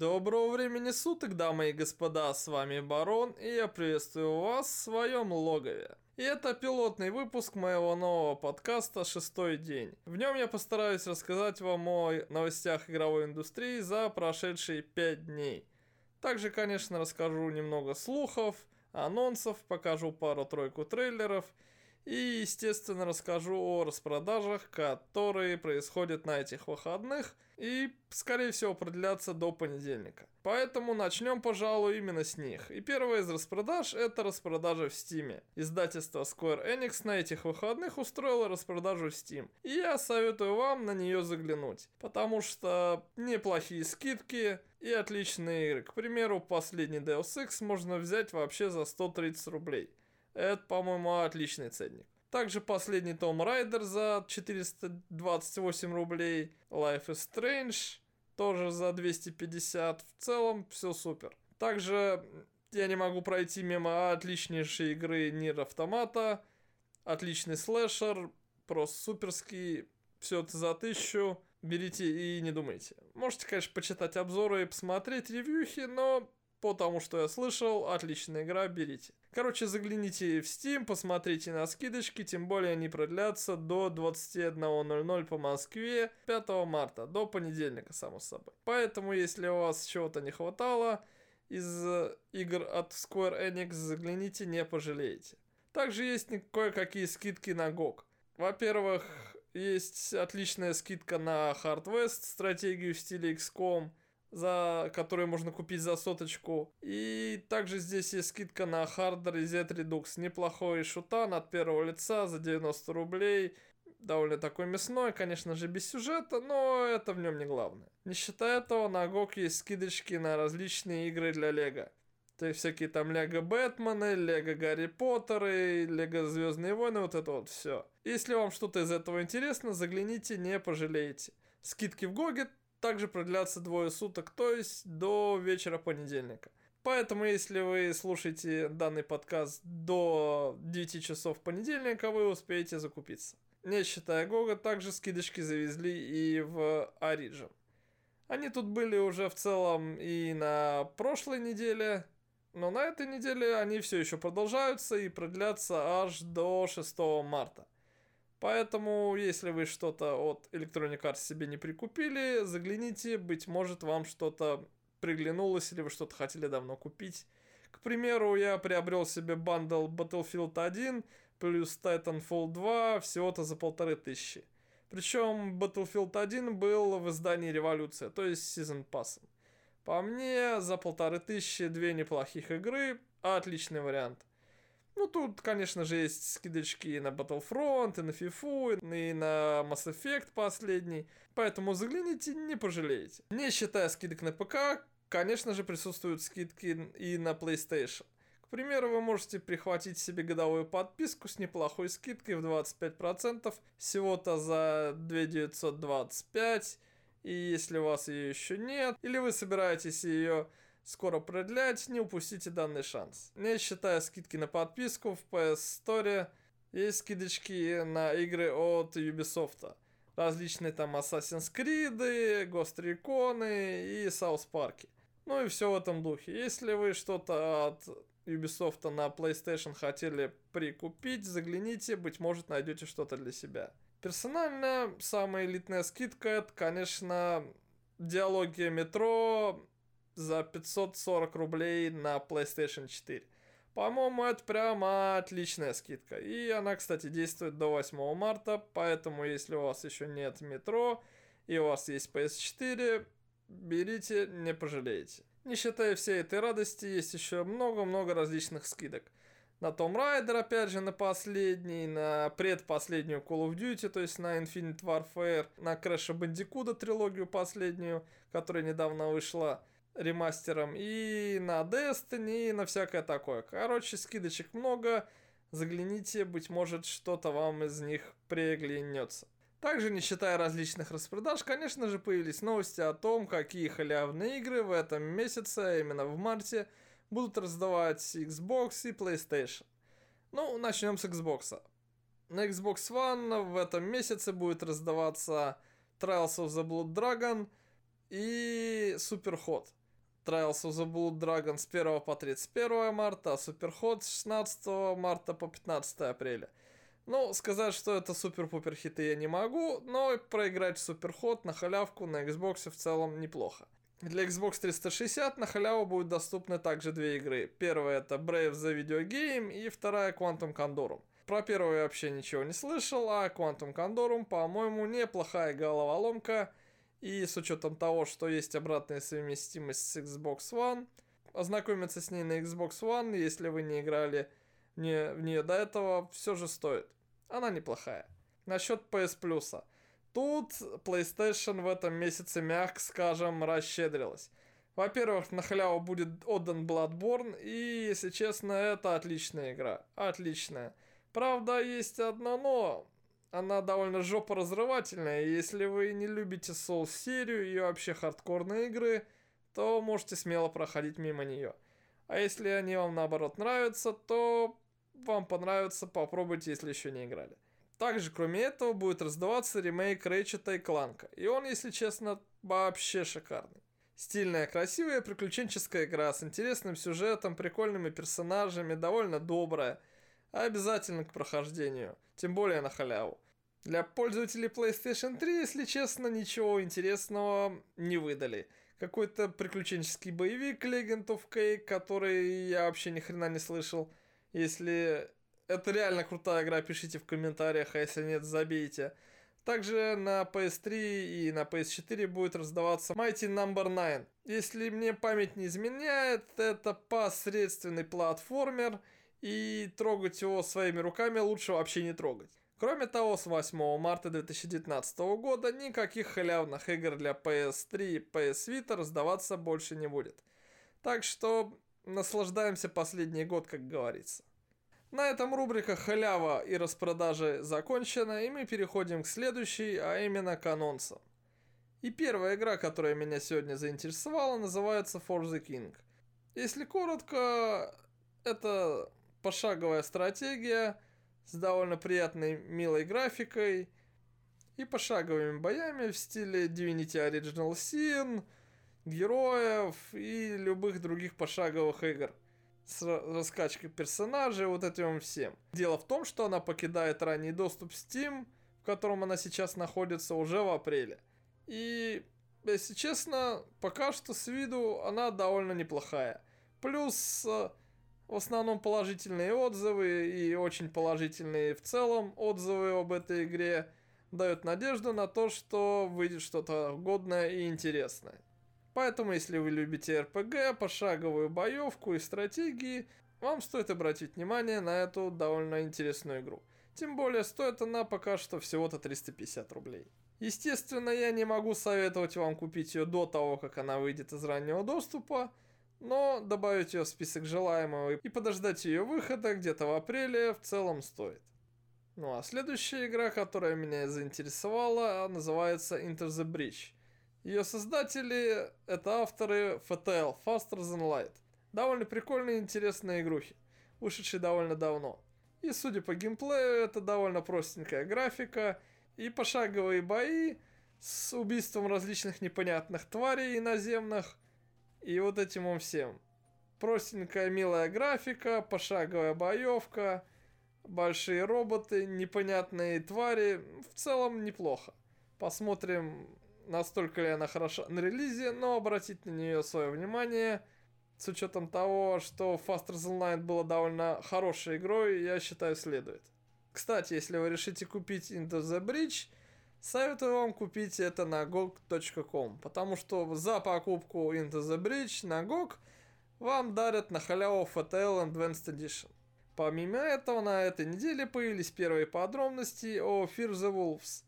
Доброго времени суток, дамы и господа, с вами Барон, и я приветствую вас в своем логове. И это пилотный выпуск моего нового подкаста «Шестой день». В нем я постараюсь рассказать вам о новостях игровой индустрии за прошедшие пять дней. Также, конечно, расскажу немного слухов, анонсов, покажу пару-тройку трейлеров – и, естественно, расскажу о распродажах, которые происходят на этих выходных и, скорее всего, продлятся до понедельника. Поэтому начнем, пожалуй, именно с них. И первая из распродаж – это распродажа в Steam. Издательство Square Enix на этих выходных устроило распродажу в Steam. И я советую вам на нее заглянуть, потому что неплохие скидки и отличные игры. К примеру, последний Deus Ex можно взять вообще за 130 рублей. Это, по-моему, отличный ценник. Также последний Том Райдер за 428 рублей. Life is Strange тоже за 250. В целом все супер. Также я не могу пройти мимо отличнейшей игры Нир Автомата. Отличный слэшер, просто суперский. Все это за тысячу. Берите и не думайте. Можете, конечно, почитать обзоры и посмотреть ревьюхи, но потому что я слышал, отличная игра, берите. Короче, загляните в Steam, посмотрите на скидочки, тем более они продлятся до 21.00 по Москве 5 марта, до понедельника, само собой. Поэтому, если у вас чего-то не хватало из игр от Square Enix, загляните, не пожалеете. Также есть кое-какие скидки на GOG. Во-первых, есть отличная скидка на Hard West, стратегию в стиле XCOM – за которые можно купить за соточку. И также здесь есть скидка на Harder и Z Redux. Неплохой шутан от первого лица за 90 рублей. Довольно такой мясной, конечно же, без сюжета, но это в нем не главное. Не считая этого, на GOG есть скидочки на различные игры для Лего. То есть всякие там Лего Бэтмены, Лего Гарри Поттеры, Лего Звездные войны, вот это вот все. Если вам что-то из этого интересно, загляните, не пожалеете. Скидки в Гоге также продлятся двое суток, то есть до вечера понедельника. Поэтому, если вы слушаете данный подкаст до 9 часов понедельника, вы успеете закупиться. Не считая Гога, также скидочки завезли и в Origin. Они тут были уже в целом и на прошлой неделе, но на этой неделе они все еще продолжаются и продлятся аж до 6 марта. Поэтому, если вы что-то от Electronic Arts себе не прикупили, загляните, быть может, вам что-то приглянулось или вы что-то хотели давно купить. К примеру, я приобрел себе бандл Battlefield 1 плюс Titanfall 2 всего-то за полторы тысячи. Причем Battlefield 1 был в издании Революция, то есть Season Pass. По мне, за полторы тысячи две неплохих игры, отличный вариант. Ну, тут, конечно же, есть скидочки и на Battlefront, и на FIFA, и на Mass Effect последний. Поэтому загляните, не пожалеете. Не считая скидок на ПК, конечно же, присутствуют скидки и на PlayStation. К примеру, вы можете прихватить себе годовую подписку с неплохой скидкой в 25%, всего-то за 2925, и если у вас ее еще нет, или вы собираетесь ее скоро продлять, не упустите данный шанс. Не считая скидки на подписку в PS Store, есть скидочки на игры от Ubisoft. Различные там Assassin's Creed, Ghost Recon и South Park. Ну и все в этом духе. Если вы что-то от Ubisoft на PlayStation хотели прикупить, загляните, быть может найдете что-то для себя. Персонально, самая элитная скидка это, конечно, диалогия метро за 540 рублей на PlayStation 4. По-моему, это прямо отличная скидка. И она, кстати, действует до 8 марта, поэтому если у вас еще нет метро и у вас есть PS4, берите, не пожалеете. Не считая всей этой радости, есть еще много-много различных скидок. На Tomb Raider, опять же, на последний, на предпоследнюю Call of Duty, то есть на Infinite Warfare, на Crash Bandicoot трилогию последнюю, которая недавно вышла, ремастером, и на Destiny, и на всякое такое. Короче, скидочек много, загляните, быть может, что-то вам из них приглянется. Также, не считая различных распродаж, конечно же, появились новости о том, какие халявные игры в этом месяце, а именно в марте, будут раздавать Xbox и PlayStation. Ну, начнем с Xbox. На Xbox One в этом месяце будет раздаваться Trials of the Blood Dragon и Superhot. Trials of the Blood Dragon с 1 по 31 марта, а Superhot с 16 марта по 15 апреля. Ну, сказать, что это супер-пупер хиты я не могу, но проиграть Superhot на халявку на Xbox в целом неплохо. Для Xbox 360 на халяву будут доступны также две игры. Первая это Brave the Video Game и вторая Quantum Condorum. Про первую я вообще ничего не слышал, а Quantum Condorum, по-моему, неплохая головоломка. И с учетом того, что есть обратная совместимость с Xbox One, ознакомиться с ней на Xbox One, если вы не играли не, в нее до этого, все же стоит. Она неплохая. Насчет PS Plus. Тут PlayStation в этом месяце, мягко скажем, расщедрилась. Во-первых, на халяву будет отдан Bloodborne, и, если честно, это отличная игра. Отличная. Правда, есть одно но. Она довольно жопоразрывательная, и если вы не любите Souls-серию и вообще хардкорные игры, то можете смело проходить мимо нее. А если они вам наоборот нравятся, то вам понравится, попробуйте, если еще не играли. Также, кроме этого, будет раздаваться ремейк Рэйчета и Кланка, и он, если честно, вообще шикарный. Стильная, красивая приключенческая игра с интересным сюжетом, прикольными персонажами, довольно добрая – обязательно к прохождению, тем более на халяву. Для пользователей PlayStation 3, если честно, ничего интересного не выдали. Какой-то приключенческий боевик Legend of Cake, который я вообще ни хрена не слышал. Если это реально крутая игра, пишите в комментариях, а если нет, забейте. Также на PS3 и на PS4 будет раздаваться Mighty Number no. 9. Если мне память не изменяет, это посредственный платформер – и трогать его своими руками лучше вообще не трогать. Кроме того, с 8 марта 2019 года никаких халявных игр для PS3 и PS Vita раздаваться больше не будет. Так что наслаждаемся последний год, как говорится. На этом рубрика «Халява» и распродажи закончена, и мы переходим к следующей, а именно к анонсам. И первая игра, которая меня сегодня заинтересовала, называется For the King. Если коротко, это пошаговая стратегия с довольно приятной, милой графикой и пошаговыми боями в стиле Divinity Original Sin, героев и любых других пошаговых игр с раскачкой персонажей, вот этим всем. Дело в том, что она покидает ранний доступ Steam, в котором она сейчас находится уже в апреле. И, если честно, пока что с виду она довольно неплохая. Плюс в основном положительные отзывы и очень положительные в целом отзывы об этой игре дают надежду на то, что выйдет что-то годное и интересное. Поэтому, если вы любите РПГ, пошаговую боевку и стратегии, вам стоит обратить внимание на эту довольно интересную игру. Тем более, стоит она пока что всего-то 350 рублей. Естественно, я не могу советовать вам купить ее до того, как она выйдет из раннего доступа, но добавить ее в список желаемого и подождать ее выхода где-то в апреле в целом стоит. Ну а следующая игра, которая меня заинтересовала, называется Into the Bridge. Ее создатели — это авторы FTL, Faster Than Light. Довольно прикольные и интересные игрухи, вышедшие довольно давно. И судя по геймплею, это довольно простенькая графика и пошаговые бои с убийством различных непонятных тварей иноземных — и вот этим он всем. Простенькая милая графика, пошаговая боевка, большие роботы, непонятные твари. В целом неплохо. Посмотрим, настолько ли она хороша на релизе, но обратить на нее свое внимание с учетом того, что Than Light была довольно хорошей игрой, я считаю, следует. Кстати, если вы решите купить Into the Bridge, Советую вам купить это на gog.com, потому что за покупку Into the Bridge на GOG вам дарят на халяву FTL Advanced Edition. Помимо этого, на этой неделе появились первые подробности о Fear the Wolves,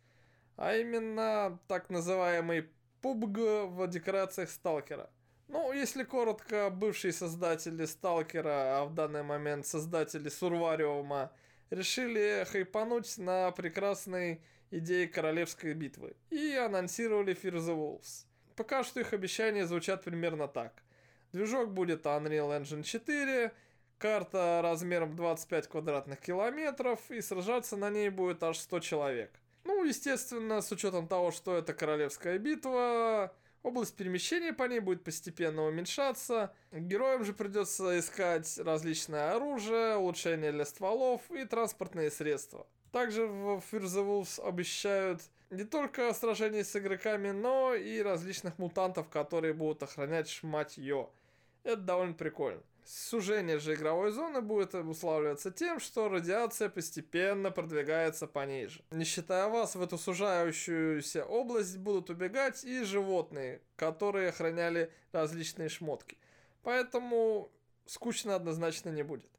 а именно так называемый PUBG в декорациях Сталкера. Ну, если коротко, бывшие создатели Сталкера, а в данный момент создатели Сурвариума, решили хайпануть на прекрасной идеи королевской битвы и анонсировали Fear the Wolves. Пока что их обещания звучат примерно так. Движок будет Unreal Engine 4, карта размером 25 квадратных километров и сражаться на ней будет аж 100 человек. Ну, естественно, с учетом того, что это королевская битва, Область перемещения по ней будет постепенно уменьшаться. Героям же придется искать различное оружие, улучшения для стволов и транспортные средства. Также в Fear the Wolves обещают не только сражения с игроками, но и различных мутантов, которые будут охранять шматье. Это довольно прикольно. Сужение же игровой зоны будет обуславливаться тем, что радиация постепенно продвигается пониже. Не считая вас, в эту сужающуюся область будут убегать и животные, которые охраняли различные шмотки. Поэтому скучно однозначно не будет.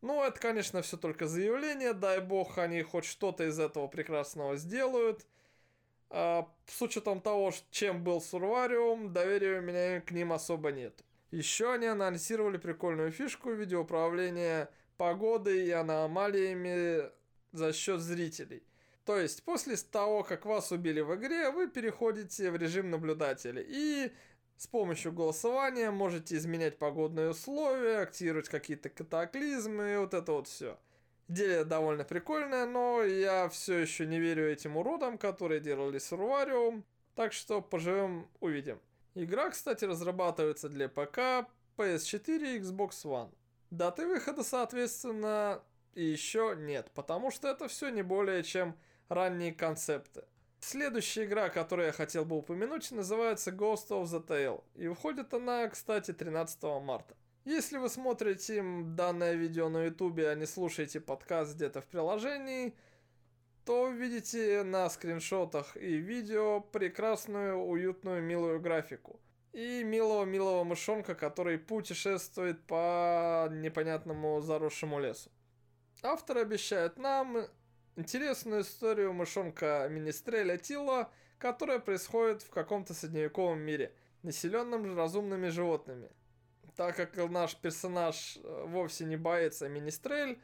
Ну, это, конечно, все только заявление. Дай бог, они хоть что-то из этого прекрасного сделают. А, с учетом того, чем был Сурвариум, доверия у меня к ним особо нет. Еще они анонсировали прикольную фишку видеоуправления погодой и аномалиями за счет зрителей. То есть, после того, как вас убили в игре, вы переходите в режим наблюдателя и с помощью голосования можете изменять погодные условия, активировать какие-то катаклизмы и вот это вот все. Идея довольно прикольная, но я все еще не верю этим уродам, которые делали Сурвариум. Так что поживем, увидим. Игра, кстати, разрабатывается для ПК, PS4 и Xbox One. Даты выхода, соответственно, еще нет, потому что это все не более чем ранние концепты. Следующая игра, которую я хотел бы упомянуть, называется Ghost of the Tale. И выходит она, кстати, 13 марта. Если вы смотрите данное видео на ютубе, а не слушаете подкаст где-то в приложении, то видите на скриншотах и видео прекрасную, уютную, милую графику. И милого-милого мышонка, который путешествует по непонятному заросшему лесу. Автор обещает нам интересную историю мышонка Министреля Тила, которая происходит в каком-то средневековом мире, населенном разумными животными. Так как наш персонаж э, вовсе не боится Министрель,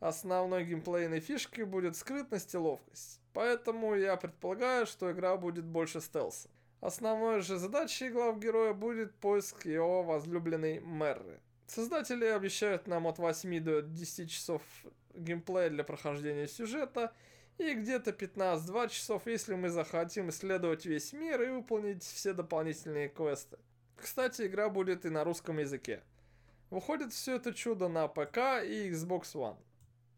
основной геймплейной фишкой будет скрытность и ловкость. Поэтому я предполагаю, что игра будет больше стелса. Основной же задачей глав героя будет поиск его возлюбленной Мерры. Создатели обещают нам от 8 до 10 часов геймплея для прохождения сюжета и где-то 15-2 часов, если мы захотим исследовать весь мир и выполнить все дополнительные квесты. Кстати, игра будет и на русском языке. Выходит все это чудо на ПК и Xbox One.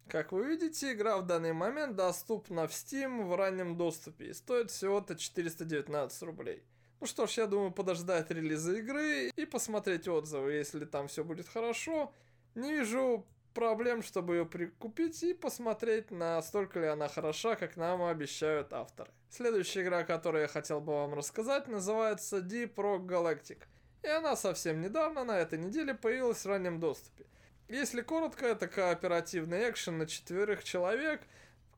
Как вы видите, игра в данный момент доступна в Steam в раннем доступе и стоит всего-то 419 рублей. Ну что ж, я думаю подождать релиза игры и посмотреть отзывы, если там все будет хорошо. Не вижу проблем, чтобы ее прикупить и посмотреть, настолько ли она хороша, как нам обещают авторы. Следующая игра, которую я хотел бы вам рассказать, называется Deep Rock Galactic. И она совсем недавно, на этой неделе, появилась в раннем доступе. Если коротко, это кооперативный экшен на четверых человек,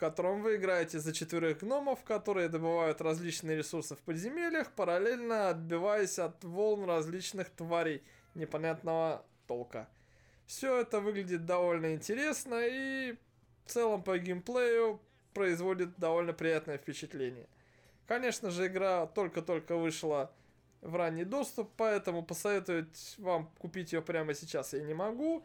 котором вы играете за четверых гномов, которые добывают различные ресурсы в подземельях, параллельно отбиваясь от волн различных тварей непонятного толка. Все это выглядит довольно интересно и в целом по геймплею производит довольно приятное впечатление. Конечно же, игра только-только вышла в ранний доступ, поэтому посоветовать вам купить ее прямо сейчас я не могу.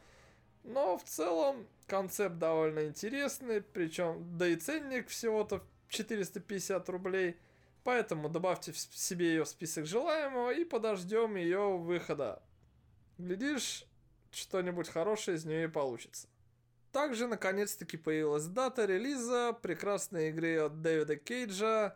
Но в целом концепт довольно интересный, причем да и ценник всего-то 450 рублей. Поэтому добавьте в себе ее в список желаемого и подождем ее выхода. Глядишь, что-нибудь хорошее из нее и получится. Также наконец-таки появилась дата релиза прекрасной игры от Дэвида Кейджа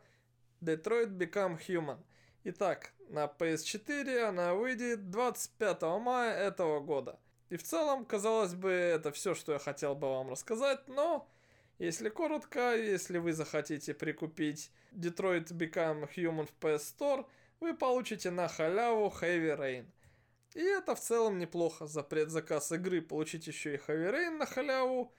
Detroit Become Human. Итак, на PS4 она выйдет 25 мая этого года – и в целом, казалось бы, это все, что я хотел бы вам рассказать, но если коротко, если вы захотите прикупить Detroit Become Human в PS Store, вы получите на халяву Heavy Rain. И это в целом неплохо за предзаказ игры получить еще и Heavy Rain на халяву.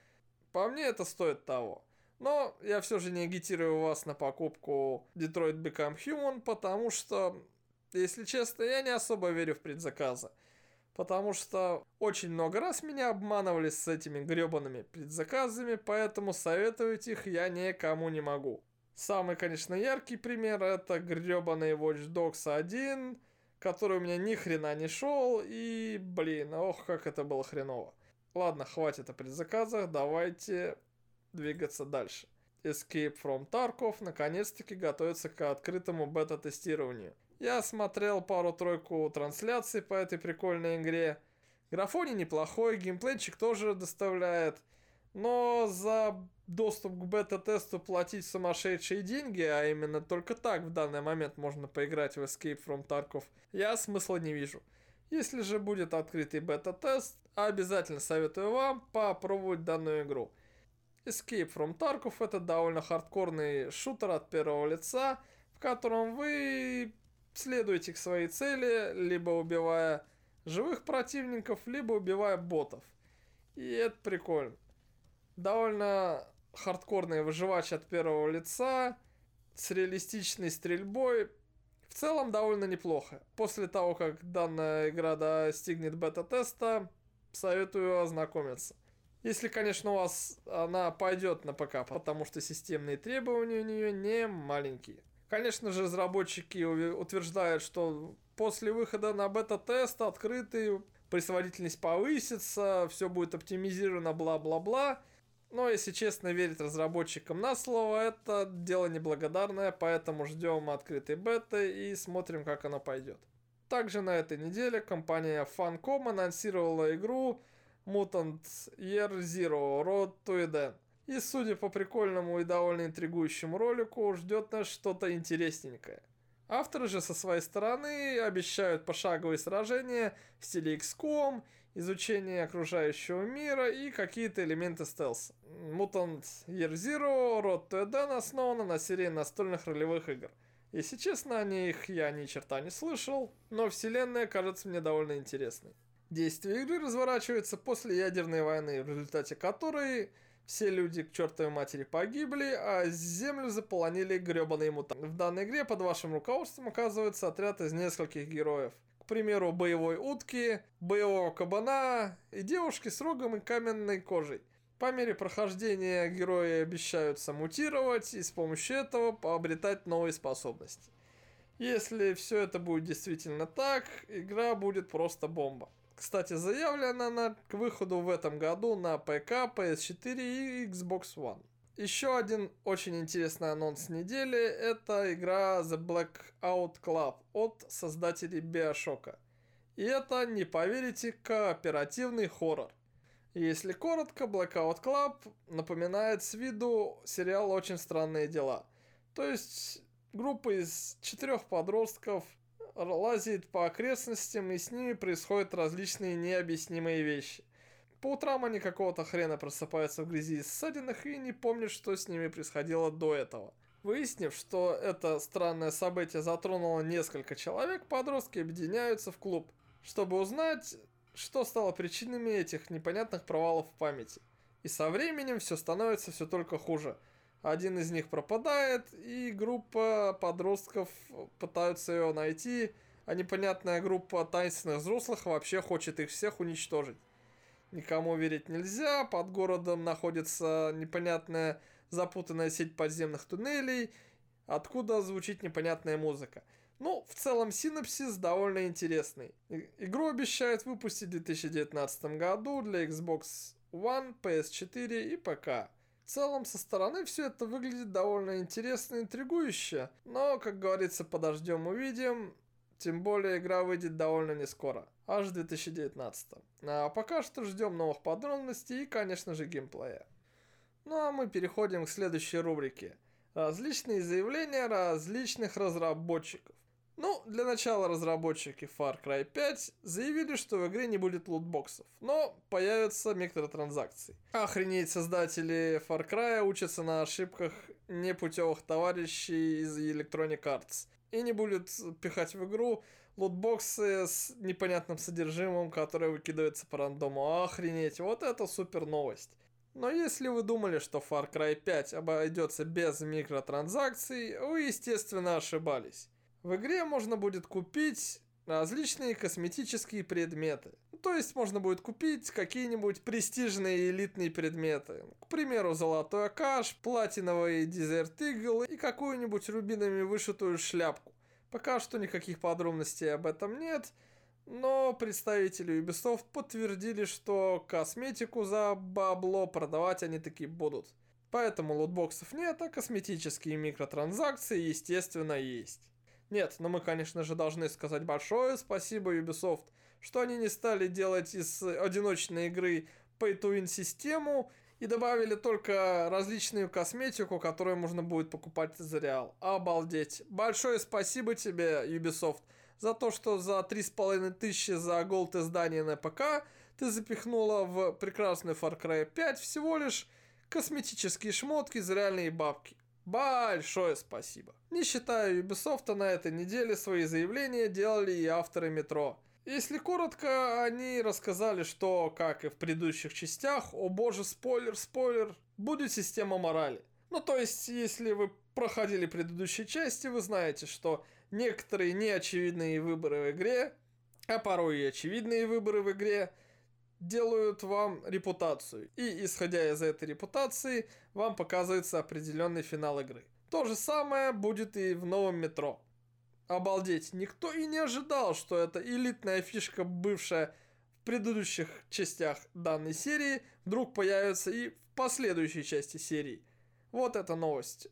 По мне это стоит того. Но я все же не агитирую вас на покупку Detroit Become Human, потому что, если честно, я не особо верю в предзаказы потому что очень много раз меня обманывали с этими гребаными предзаказами, поэтому советовать их я никому не могу. Самый, конечно, яркий пример это гребаный Watch Dogs 1, который у меня ни хрена не шел, и, блин, ох, как это было хреново. Ладно, хватит о предзаказах, давайте двигаться дальше. Escape from Tarkov наконец-таки готовится к открытому бета-тестированию. Я смотрел пару-тройку трансляций по этой прикольной игре. Графоний неплохой, геймплейчик тоже доставляет. Но за доступ к бета-тесту платить сумасшедшие деньги, а именно только так в данный момент можно поиграть в Escape from Tarkov, я смысла не вижу. Если же будет открытый бета-тест, обязательно советую вам попробовать данную игру. Escape from Tarkov это довольно хардкорный шутер от первого лица, в котором вы следуете к своей цели, либо убивая живых противников, либо убивая ботов. И это прикольно. Довольно хардкорный выживач от первого лица, с реалистичной стрельбой. В целом довольно неплохо. После того, как данная игра достигнет бета-теста, советую ознакомиться. Если, конечно, у вас она пойдет на ПК, потому что системные требования у нее не маленькие. Конечно же, разработчики утверждают, что после выхода на бета-тест открытый, производительность повысится, все будет оптимизировано, бла-бла-бла. Но, если честно, верить разработчикам на слово, это дело неблагодарное, поэтому ждем открытой беты и смотрим, как оно пойдет. Также на этой неделе компания Funcom анонсировала игру Mutant Year Zero Road to Eden. И судя по прикольному и довольно интригующему ролику, ждет нас что-то интересненькое. Авторы же со своей стороны обещают пошаговые сражения в стиле XCOM, изучение окружающего мира и какие-то элементы стелса. Mutant Year Zero Road to Eden основана на серии настольных ролевых игр. Если честно, о них я ни черта не слышал, но вселенная кажется мне довольно интересной. Действие игры разворачивается после ядерной войны, в результате которой все люди к чертовой матери погибли, а землю заполонили гребаные мутанты. В данной игре под вашим руководством оказывается отряд из нескольких героев. К примеру, боевой утки, боевого кабана и девушки с рогом и каменной кожей. По мере прохождения герои обещаются мутировать и с помощью этого пообретать новые способности. Если все это будет действительно так, игра будет просто бомба. Кстати, заявлена она к выходу в этом году на ПК, PS4 и Xbox One. Еще один очень интересный анонс недели – это игра The Blackout Club от создателей Биошока. И это, не поверите, кооперативный хоррор. Если коротко, Blackout Club напоминает с виду сериал «Очень странные дела». То есть группа из четырех подростков – лазит по окрестностям, и с ними происходят различные необъяснимые вещи. По утрам они какого-то хрена просыпаются в грязи и ссадинах и не помнят, что с ними происходило до этого. Выяснив, что это странное событие затронуло несколько человек, подростки объединяются в клуб, чтобы узнать, что стало причинами этих непонятных провалов в памяти. И со временем все становится все только хуже – один из них пропадает, и группа подростков пытаются его найти, а непонятная группа таинственных взрослых вообще хочет их всех уничтожить. Никому верить нельзя, под городом находится непонятная запутанная сеть подземных туннелей, откуда звучит непонятная музыка. Ну, в целом синапсис довольно интересный. Игру обещают выпустить в 2019 году для Xbox One, PS4 и ПК. Целом, со стороны все это выглядит довольно интересно и интригующе, но, как говорится, подождем увидим, тем более игра выйдет довольно не скоро, аж в 2019. А пока что ждем новых подробностей и, конечно же, геймплея. Ну а мы переходим к следующей рубрике. Различные заявления различных разработчиков. Ну, для начала разработчики Far Cry 5 заявили, что в игре не будет лутбоксов, но появятся микротранзакции. Охренеть, создатели Far Cry учатся на ошибках непутевых товарищей из Electronic Arts и не будут пихать в игру лутбоксы с непонятным содержимым, которое выкидывается по рандому. Охренеть, вот это супер новость. Но если вы думали, что Far Cry 5 обойдется без микротранзакций, вы, естественно, ошибались. В игре можно будет купить различные косметические предметы. То есть можно будет купить какие-нибудь престижные элитные предметы. К примеру, золотой акаш, платиновый дезерт игл и какую-нибудь рубинами вышитую шляпку. Пока что никаких подробностей об этом нет, но представители Ubisoft подтвердили, что косметику за бабло продавать они таки будут. Поэтому лутбоксов нет, а косметические микротранзакции, естественно, есть. Нет, но мы, конечно же, должны сказать большое спасибо Ubisoft, что они не стали делать из одиночной игры pay-to-win систему и добавили только различную косметику, которую можно будет покупать за реал. Обалдеть. Большое спасибо тебе, Ubisoft, за то, что за 3,5 тысячи за голд издание на ПК ты запихнула в прекрасный Far Cry 5 всего лишь косметические шмотки за реальные бабки. Большое спасибо. Не считая Ubisoft, на этой неделе свои заявления делали и авторы метро. Если коротко, они рассказали, что, как и в предыдущих частях, о боже, спойлер, спойлер, будет система морали. Ну, то есть, если вы проходили предыдущие части, вы знаете, что некоторые неочевидные выборы в игре, а порой и очевидные выборы в игре, делают вам репутацию. И исходя из этой репутации, вам показывается определенный финал игры. То же самое будет и в новом метро. Обалдеть, никто и не ожидал, что эта элитная фишка, бывшая в предыдущих частях данной серии, вдруг появится и в последующей части серии. Вот это новость.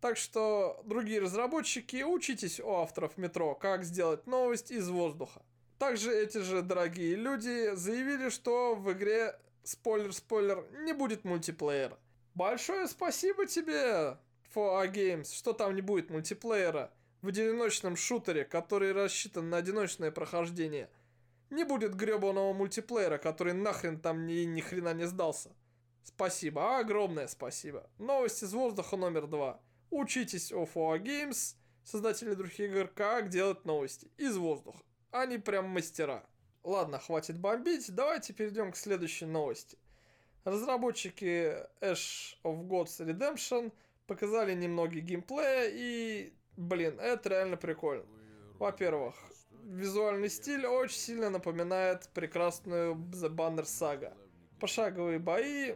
Так что, другие разработчики, учитесь у авторов метро, как сделать новость из воздуха. Также эти же дорогие люди заявили, что в игре, спойлер-спойлер, не будет мультиплеера. Большое спасибо тебе, 4A Games, что там не будет мультиплеера. В одиночном шутере, который рассчитан на одиночное прохождение. Не будет гребаного мультиплеера, который нахрен там ни, ни хрена не сдался. Спасибо, огромное спасибо. Новости из воздуха номер два. Учитесь у 4A Games, создатели других игр, как делать новости из воздуха. Они прям мастера. Ладно, хватит бомбить, давайте перейдем к следующей новости. Разработчики Ash of Gods Redemption показали немного геймплея и, блин, это реально прикольно. Во-первых, визуальный стиль очень сильно напоминает прекрасную The Banner Saga. Пошаговые бои,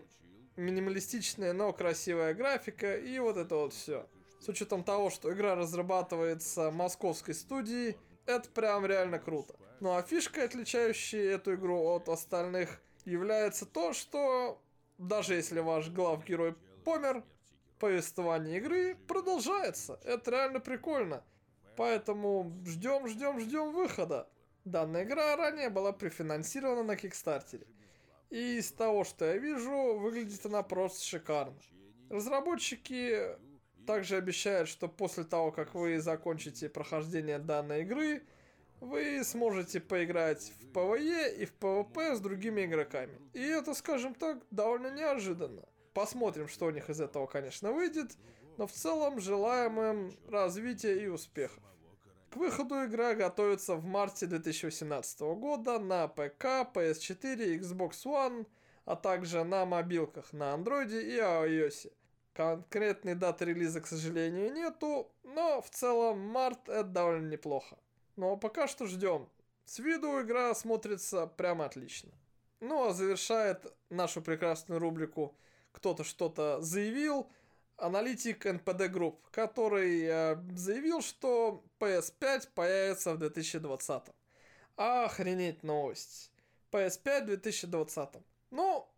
минималистичная, но красивая графика и вот это вот все. С учетом того, что игра разрабатывается московской студией, это прям реально круто. Ну а фишкой, отличающей эту игру от остальных, является то, что даже если ваш главгерой помер, повествование игры продолжается. Это реально прикольно. Поэтому ждем, ждем, ждем выхода. Данная игра ранее была префинансирована на Кикстартере. И из того, что я вижу, выглядит она просто шикарно. Разработчики также обещают, что после того, как вы закончите прохождение данной игры, вы сможете поиграть в PvE и в PvP с другими игроками. И это, скажем так, довольно неожиданно. Посмотрим, что у них из этого, конечно, выйдет, но в целом желаем им развития и успехов. К выходу игра готовится в марте 2018 года на ПК, PS4, Xbox One, а также на мобилках на Android и iOS. Конкретной даты релиза, к сожалению, нету, но в целом март это довольно неплохо. Но пока что ждем. С виду игра смотрится прямо отлично. Ну а завершает нашу прекрасную рубрику «Кто-то что-то заявил» аналитик NPD Group, который э, заявил, что PS5 появится в 2020. Охренеть новость. PS5 в 2020. Ну,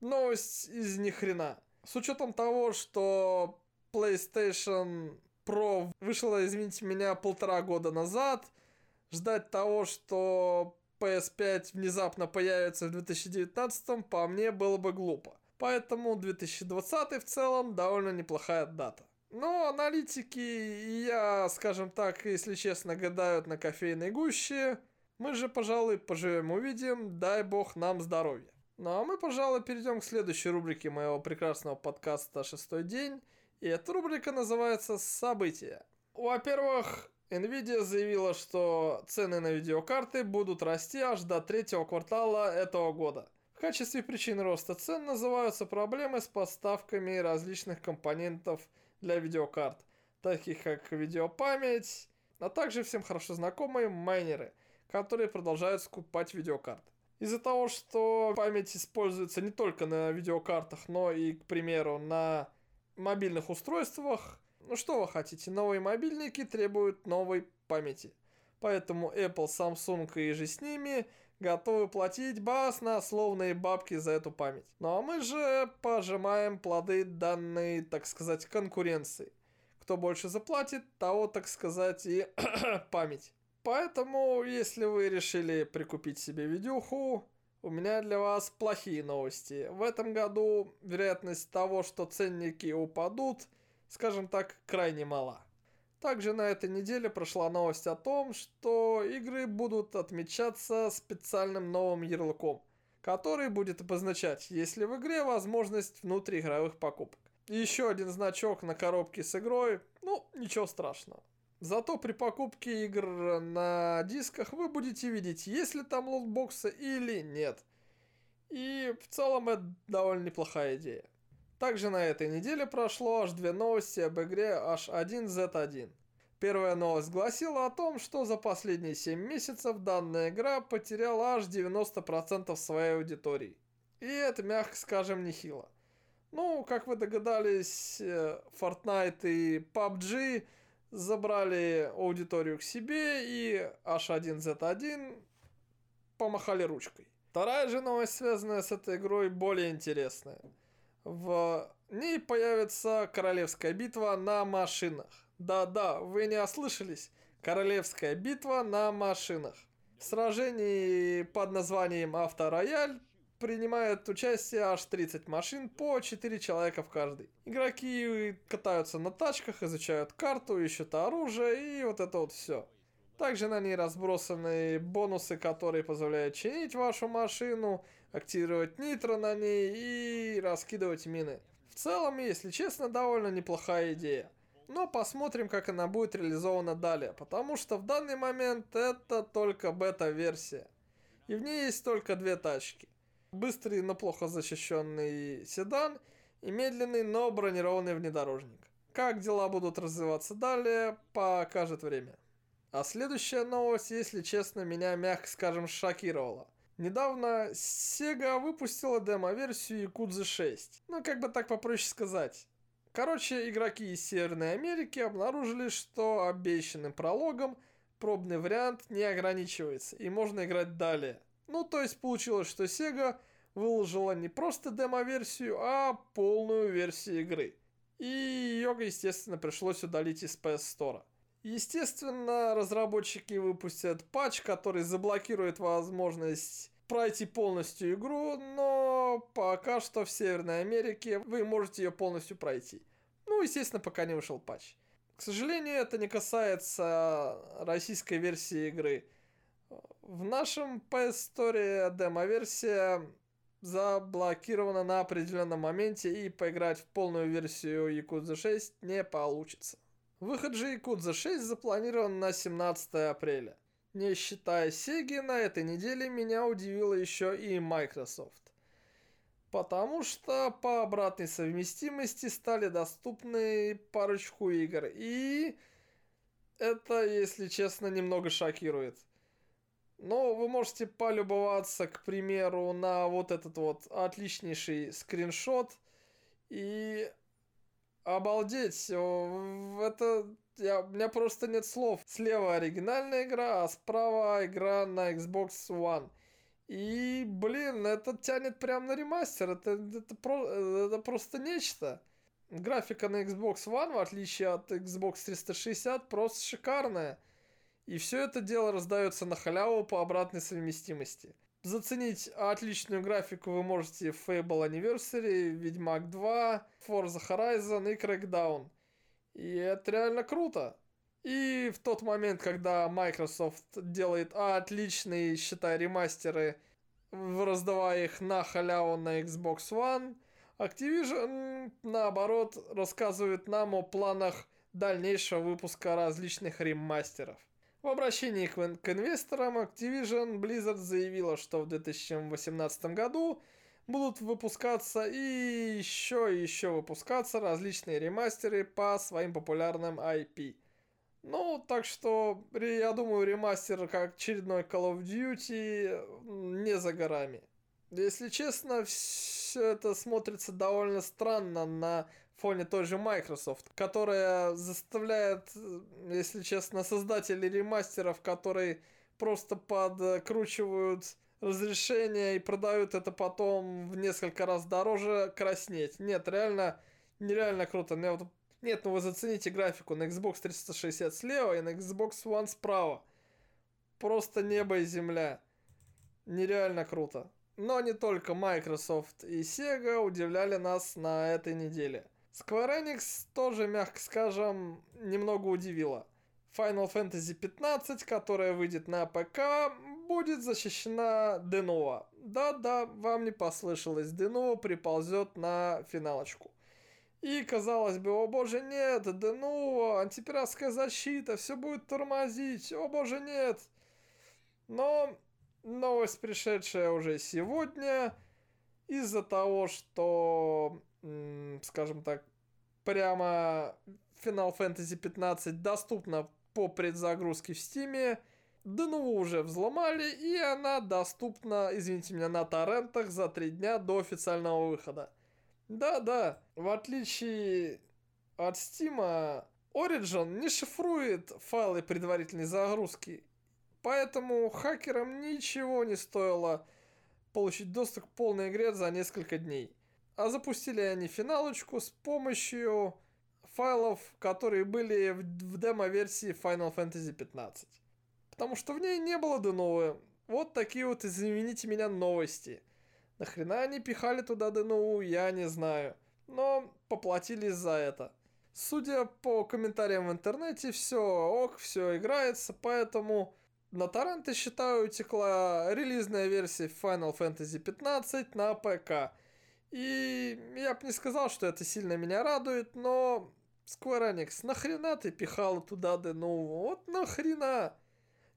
новость из ни хрена. С учетом того, что PlayStation Pro вышла, извините меня, полтора года назад, ждать того, что PS5 внезапно появится в 2019, по мне было бы глупо. Поэтому 2020 в целом довольно неплохая дата. Но аналитики и я, скажем так, если честно, гадают на кофейной гуще. Мы же, пожалуй, поживем увидим, дай бог нам здоровья. Ну а мы, пожалуй, перейдем к следующей рубрике моего прекрасного подкаста «Шестой день». И эта рубрика называется «События». Во-первых, Nvidia заявила, что цены на видеокарты будут расти аж до третьего квартала этого года. В качестве причин роста цен называются проблемы с поставками различных компонентов для видеокарт, таких как видеопамять, а также всем хорошо знакомые майнеры, которые продолжают скупать видеокарты. Из-за того, что память используется не только на видеокартах, но и, к примеру, на мобильных устройствах, ну что вы хотите, новые мобильники требуют новой памяти. Поэтому Apple, Samsung и же с ними готовы платить баснословные бабки за эту память. Ну а мы же пожимаем плоды данной, так сказать, конкуренции. Кто больше заплатит, того, так сказать, и память. Поэтому, если вы решили прикупить себе видюху, у меня для вас плохие новости. В этом году вероятность того, что ценники упадут, скажем так, крайне мала. Также на этой неделе прошла новость о том, что игры будут отмечаться специальным новым ярлыком, который будет обозначать, есть ли в игре возможность внутриигровых покупок. И еще один значок на коробке с игрой, ну, ничего страшного. Зато при покупке игр на дисках вы будете видеть, есть ли там лотбоксы или нет. И в целом это довольно неплохая идея. Также на этой неделе прошло аж две новости об игре H1Z1. Первая новость гласила о том, что за последние 7 месяцев данная игра потеряла аж 90% своей аудитории. И это, мягко скажем, нехило. Ну, как вы догадались, э, Fortnite и PUBG забрали аудиторию к себе, и H1Z1 помахали ручкой. Вторая же новость, связанная с этой игрой, более интересная. В ней появится королевская битва на машинах. Да-да, вы не ослышались. Королевская битва на машинах. В сражении под названием Авторояль принимает участие аж 30 машин по 4 человека в каждой. Игроки катаются на тачках, изучают карту, ищут оружие и вот это вот все. Также на ней разбросаны бонусы, которые позволяют чинить вашу машину, активировать нитро на ней и раскидывать мины. В целом, если честно, довольно неплохая идея. Но посмотрим, как она будет реализована далее, потому что в данный момент это только бета-версия. И в ней есть только две тачки. Быстрый, но плохо защищенный седан и медленный, но бронированный внедорожник. Как дела будут развиваться далее, покажет время. А следующая новость, если честно, меня, мягко скажем, шокировала. Недавно Sega выпустила демо-версию Yakuza 6. Ну, как бы так попроще сказать. Короче, игроки из Северной Америки обнаружили, что обещанным прологом пробный вариант не ограничивается, и можно играть далее. Ну, то есть получилось, что Sega выложила не просто демо-версию, а полную версию игры. И ее, естественно, пришлось удалить из PS Store. Естественно, разработчики выпустят патч, который заблокирует возможность пройти полностью игру, но пока что в Северной Америке вы можете ее полностью пройти. Ну, естественно, пока не вышел патч. К сожалению, это не касается российской версии игры. В нашем PS Store демо-версия заблокирована на определенном моменте и поиграть в полную версию Yakuza 6 не получится. Выход же Yakuza 6 запланирован на 17 апреля. Не считая Sega, на этой неделе меня удивило еще и Microsoft. Потому что по обратной совместимости стали доступны парочку игр. И это, если честно, немного шокирует. Но вы можете полюбоваться, к примеру, на вот этот вот отличнейший скриншот. И обалдеть, это я, у меня просто нет слов. Слева оригинальная игра, а справа игра на Xbox One. И, блин, это тянет прям на ремастер. Это, это, про, это просто нечто. Графика на Xbox One, в отличие от Xbox 360, просто шикарная. И все это дело раздается на халяву по обратной совместимости. Заценить отличную графику вы можете в Fable Anniversary, Ведьмак 2, Forza Horizon и Crackdown. И это реально круто. И в тот момент, когда Microsoft делает отличные, считай, ремастеры, раздавая их на халяву на Xbox One, Activision, наоборот, рассказывает нам о планах дальнейшего выпуска различных ремастеров. В обращении к, к инвесторам Activision Blizzard заявила, что в 2018 году будут выпускаться и еще и еще выпускаться различные ремастеры по своим популярным IP. Ну, так что, я думаю, ремастер как очередной Call of Duty не за горами. Если честно, все это смотрится довольно странно на фоне той же Microsoft, которая заставляет, если честно, создателей ремастеров, которые просто подкручивают разрешение и продают это потом в несколько раз дороже, краснеть. Нет, реально, нереально круто. Мне вот... Нет, ну вы зацените графику на Xbox 360 слева и на Xbox One справа. Просто небо и земля. Нереально круто. Но не только Microsoft и Sega удивляли нас на этой неделе. Square Enix тоже, мягко скажем, немного удивила. Final Fantasy 15, которая выйдет на ПК, будет защищена Денова. Да-да, вам не послышалось, Денова приползет на финалочку. И казалось бы, о боже нет, Денова, антипиратская защита, все будет тормозить, о боже нет. Но новость, пришедшая уже сегодня, из-за того, что, скажем так, прямо Final Fantasy 15 доступна по предзагрузке в Стиме, Дену уже взломали, и она доступна, извините меня, на торрентах за три дня до официального выхода. Да-да, в отличие от Стима, Origin не шифрует файлы предварительной загрузки, поэтому хакерам ничего не стоило получить доступ к полной игре за несколько дней. А запустили они финалочку с помощью файлов, которые были в демо-версии Final Fantasy 15. Потому что в ней не было ДНО. Вот такие вот, извините меня, новости. Нахрена они пихали туда ДНУ, я не знаю. Но поплатились за это. Судя по комментариям в интернете, все ок, все играется, поэтому на торренты, считаю, утекла релизная версия Final Fantasy 15 на ПК. И я бы не сказал, что это сильно меня радует, но Square Enix, нахрена ты пихал туда Денуву? Вот нахрена?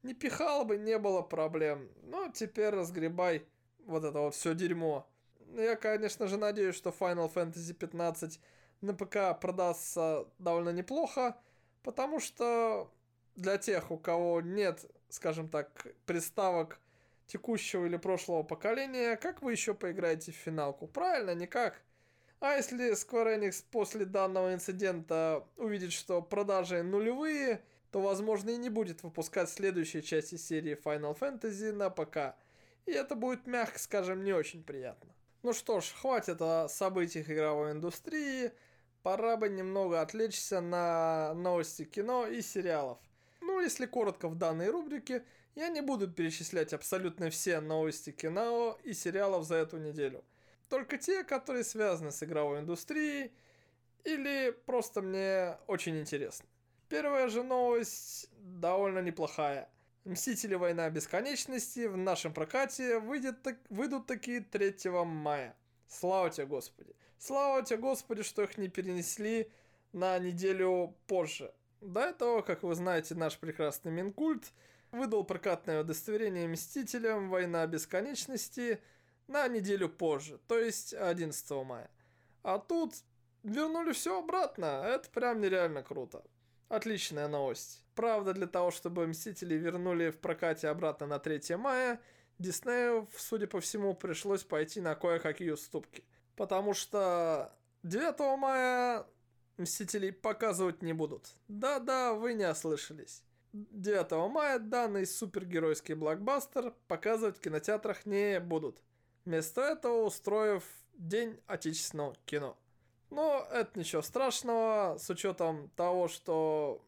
Не пихал бы, не было проблем. Но теперь разгребай вот это вот все дерьмо. Я, конечно же, надеюсь, что Final Fantasy 15 на ПК продастся довольно неплохо, потому что для тех, у кого нет, скажем так, приставок текущего или прошлого поколения, как вы еще поиграете в финалку? Правильно, никак. А если Square Enix после данного инцидента увидит, что продажи нулевые, то, возможно, и не будет выпускать следующие части серии Final Fantasy на ПК. И это будет, мягко скажем, не очень приятно. Ну что ж, хватит о событиях игровой индустрии. Пора бы немного отвлечься на новости кино и сериалов. Ну, если коротко в данной рубрике, я не буду перечислять абсолютно все новости кино и сериалов за эту неделю только те, которые связаны с игровой индустрией или просто мне очень интересны. Первая же новость довольно неплохая. Мстители Война Бесконечности в нашем прокате выйдет, так, выйдут такие 3 мая. Слава тебе, Господи. Слава тебе, Господи, что их не перенесли на неделю позже. До этого, как вы знаете, наш прекрасный Минкульт выдал прокатное удостоверение Мстителям Война Бесконечности – на неделю позже, то есть 11 мая. А тут вернули все обратно, это прям нереально круто. Отличная новость. Правда, для того, чтобы Мстители вернули в прокате обратно на 3 мая, Диснею, судя по всему, пришлось пойти на кое-какие уступки. Потому что 9 мая Мстителей показывать не будут. Да-да, вы не ослышались. 9 мая данный супергеройский блокбастер показывать в кинотеатрах не будут. Вместо этого устроив День отечественного кино. Но это ничего страшного, с учетом того, что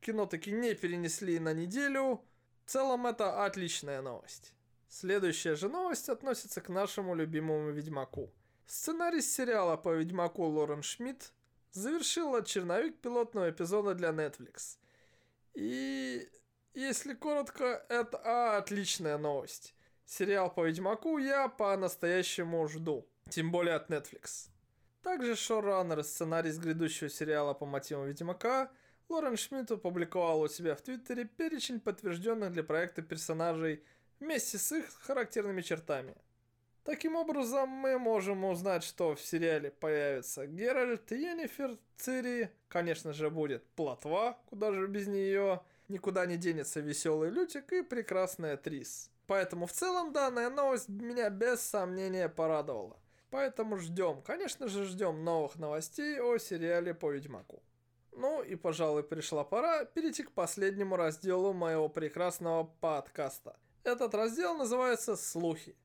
кино таки не перенесли на неделю. В целом это отличная новость. Следующая же новость относится к нашему любимому Ведьмаку. Сценарист сериала по Ведьмаку Лорен Шмидт завершила черновик пилотного эпизода для Netflix. И если коротко, это отличная новость. Сериал по Ведьмаку я по-настоящему жду. Тем более от Netflix. Также шоураннер и сценарист грядущего сериала по мотивам Ведьмака Лорен Шмидт опубликовал у себя в Твиттере перечень подтвержденных для проекта персонажей вместе с их характерными чертами. Таким образом, мы можем узнать, что в сериале появится Геральт, Йеннифер, Цири, конечно же будет Платва, куда же без нее, никуда не денется веселый Лютик и прекрасная Трис. Поэтому в целом данная новость меня без сомнения порадовала. Поэтому ждем, конечно же ждем новых новостей о сериале по Ведьмаку. Ну и, пожалуй, пришла пора перейти к последнему разделу моего прекрасного подкаста. Этот раздел называется «Слухи».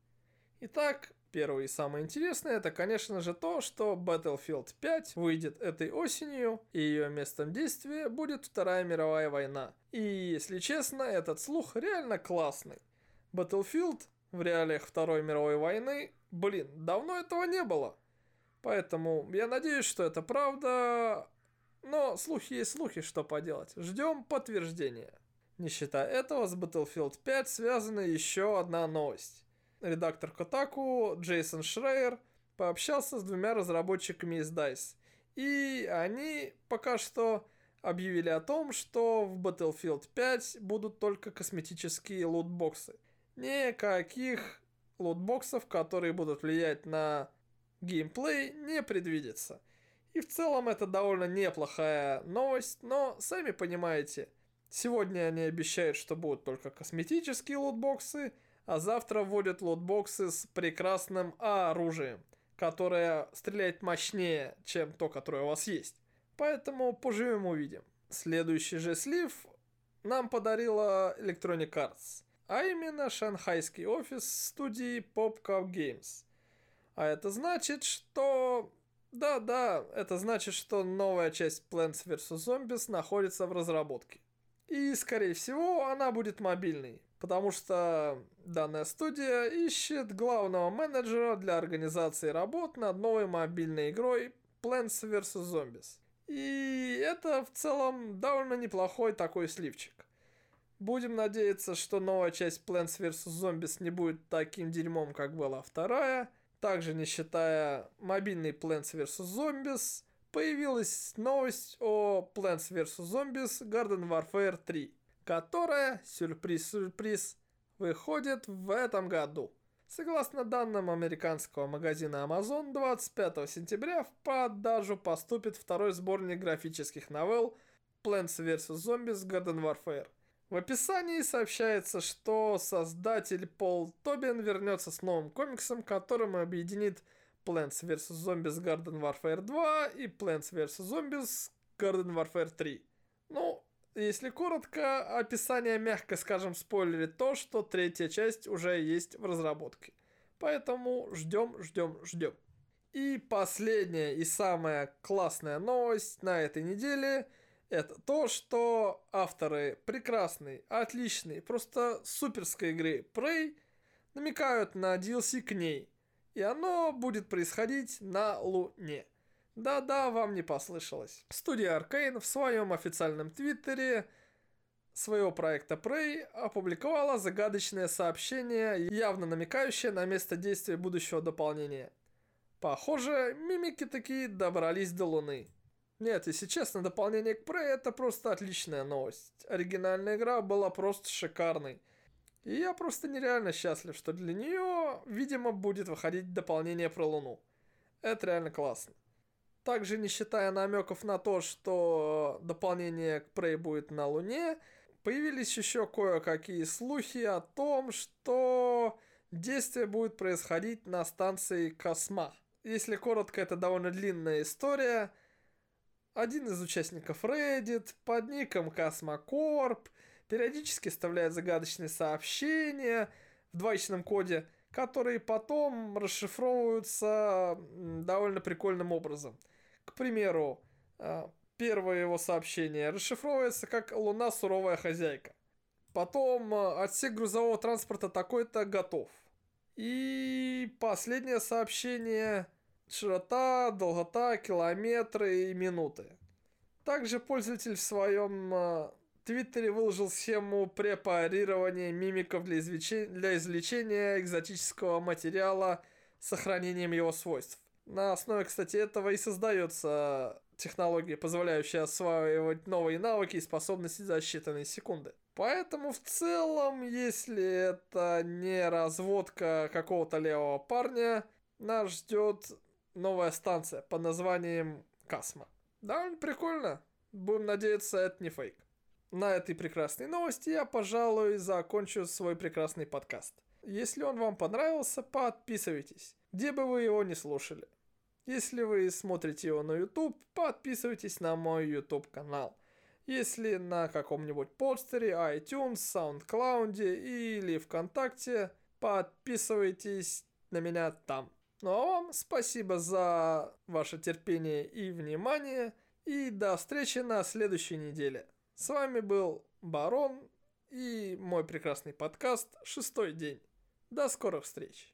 Итак, первое и самое интересное, это, конечно же, то, что Battlefield 5 выйдет этой осенью, и ее местом действия будет Вторая мировая война. И, если честно, этот слух реально классный. Battlefield в реалиях Второй мировой войны, блин, давно этого не было. Поэтому я надеюсь, что это правда, но слухи есть слухи, что поделать. Ждем подтверждения. Не считая этого, с Battlefield 5 связана еще одна новость редактор Kotaku Джейсон Шрейер пообщался с двумя разработчиками из DICE. И они пока что объявили о том, что в Battlefield 5 будут только косметические лутбоксы. Никаких лутбоксов, которые будут влиять на геймплей, не предвидится. И в целом это довольно неплохая новость, но сами понимаете, сегодня они обещают, что будут только косметические лутбоксы, а завтра вводят лотбоксы с прекрасным оружием, которое стреляет мощнее, чем то, которое у вас есть. Поэтому поживем увидим. Следующий же слив нам подарила Electronic Arts, а именно шанхайский офис студии PopCap Games. А это значит, что... Да-да, это значит, что новая часть Plants vs. Zombies находится в разработке. И, скорее всего, она будет мобильной, потому что данная студия ищет главного менеджера для организации работ над новой мобильной игрой Plants vs. Zombies. И это в целом довольно неплохой такой сливчик. Будем надеяться, что новая часть Plants vs. Zombies не будет таким дерьмом, как была вторая. Также не считая мобильный Plants vs. Zombies, появилась новость о Plants vs. Zombies Garden Warfare 3 которая, сюрприз-сюрприз, выходит в этом году. Согласно данным американского магазина Amazon, 25 сентября в продажу поступит второй сборник графических новелл Plants vs. Zombies Garden Warfare. В описании сообщается, что создатель Пол Тобин вернется с новым комиксом, которым объединит Plants vs. Zombies Garden Warfare 2 и Plants vs. Zombies Garden Warfare 3. Ну, если коротко, описание, мягко скажем, спойлерит то, что третья часть уже есть в разработке. Поэтому ждем, ждем, ждем. И последняя и самая классная новость на этой неделе это то, что авторы прекрасной, отличной, просто суперской игры Prey намекают на DLC к ней. И оно будет происходить на Луне. Да-да, вам не послышалось. Студия Arkane в своем официальном твиттере своего проекта Prey опубликовала загадочное сообщение, явно намекающее на место действия будущего дополнения. Похоже, мимики такие добрались до Луны. Нет, если честно, дополнение к Prey это просто отличная новость. Оригинальная игра была просто шикарной. И я просто нереально счастлив, что для нее, видимо, будет выходить дополнение про Луну. Это реально классно. Также не считая намеков на то, что дополнение к Prey будет на Луне, появились еще кое-какие слухи о том, что действие будет происходить на станции Косма. Если коротко, это довольно длинная история. Один из участников Reddit под ником Космокорп периодически вставляет загадочные сообщения в двоичном коде, которые потом расшифровываются довольно прикольным образом – к примеру, а, первое его сообщение расшифровывается как «Луна суровая хозяйка». Потом а, отсек грузового транспорта такой-то готов. И последнее сообщение широта, долгота, километры и минуты. Также пользователь в своем а, твиттере выложил схему препарирования мимиков для извлечения экзотического материала с сохранением его свойств. На основе, кстати, этого и создается технология, позволяющая осваивать новые навыки и способности за считанные секунды. Поэтому в целом, если это не разводка какого-то левого парня, нас ждет новая станция под названием Касма. Довольно прикольно. Будем надеяться, это не фейк. На этой прекрасной новости я, пожалуй, закончу свой прекрасный подкаст. Если он вам понравился, подписывайтесь, где бы вы его не слушали. Если вы смотрите его на YouTube, подписывайтесь на мой YouTube канал. Если на каком-нибудь постере, iTunes, SoundCloud или ВКонтакте, подписывайтесь на меня там. Ну а вам спасибо за ваше терпение и внимание. И до встречи на следующей неделе. С вами был Барон и мой прекрасный подкаст «Шестой день». До скорых встреч!